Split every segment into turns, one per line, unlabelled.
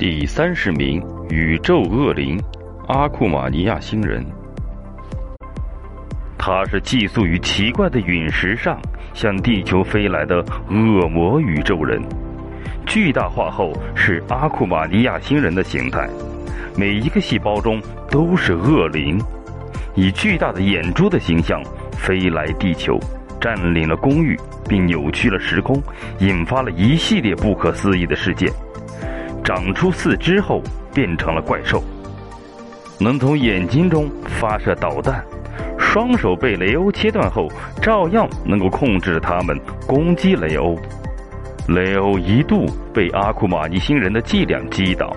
第三十名宇宙恶灵阿库马尼亚星人，他是寄宿于奇怪的陨石上向地球飞来的恶魔宇宙人。巨大化后是阿库马尼亚星人的形态，每一个细胞中都是恶灵，以巨大的眼珠的形象飞来地球，占领了公寓，并扭曲了时空，引发了一系列不可思议的事件。长出四肢后变成了怪兽，能从眼睛中发射导弹，双手被雷欧切断后照样能够控制他们攻击雷欧。雷欧一度被阿库马尼星人的伎俩击倒，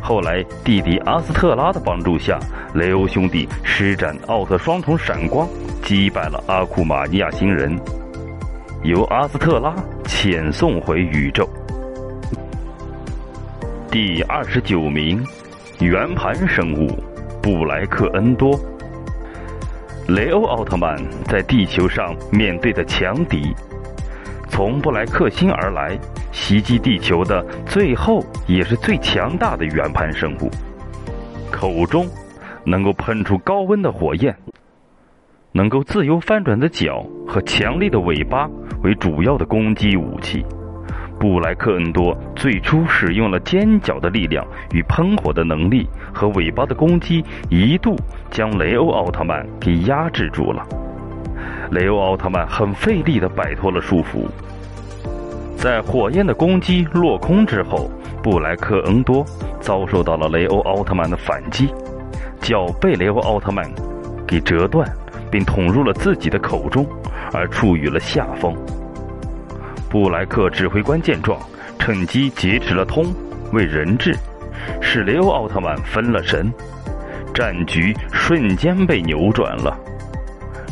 后来弟弟阿斯特拉的帮助下，雷欧兄弟施展奥特双重闪光击败了阿库马尼亚星人，由阿斯特拉遣送回宇宙。第二十九名，圆盘生物布莱克恩多。雷欧奥特曼在地球上面对的强敌，从布莱克星而来，袭击地球的最后也是最强大的圆盘生物，口中能够喷出高温的火焰，能够自由翻转的脚和强力的尾巴为主要的攻击武器。布莱克恩多最初使用了尖角的力量与喷火的能力和尾巴的攻击，一度将雷欧奥特曼给压制住了。雷欧奥特曼很费力地摆脱了束缚，在火焰的攻击落空之后，布莱克恩多遭受到了雷欧奥特曼的反击，脚被雷欧奥特曼给折断，并捅入了自己的口中，而处于了下风。布莱克指挥官见状，趁机劫持了通，为人质，使雷欧奥特曼分了神，战局瞬间被扭转了。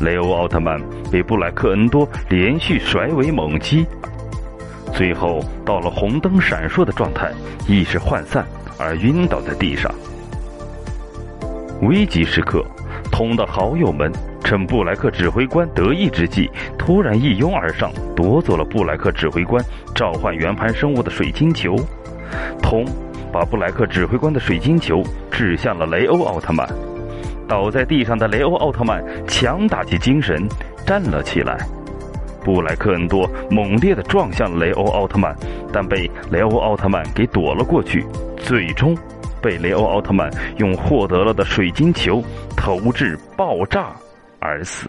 雷欧奥特曼被布莱克恩多连续甩尾猛击，最后到了红灯闪烁的状态，意识涣散而晕倒在地上。危急时刻，通的好友们。趁布莱克指挥官得意之际，突然一拥而上，夺走了布莱克指挥官召唤圆盘生物的水晶球。通把布莱克指挥官的水晶球指向了雷欧奥特曼。倒在地上的雷欧奥特曼强打起精神，站了起来。布莱克恩多猛烈地撞向雷欧奥特曼，但被雷欧奥特曼给躲了过去，最终被雷欧奥特曼用获得了的水晶球投掷爆炸。而死。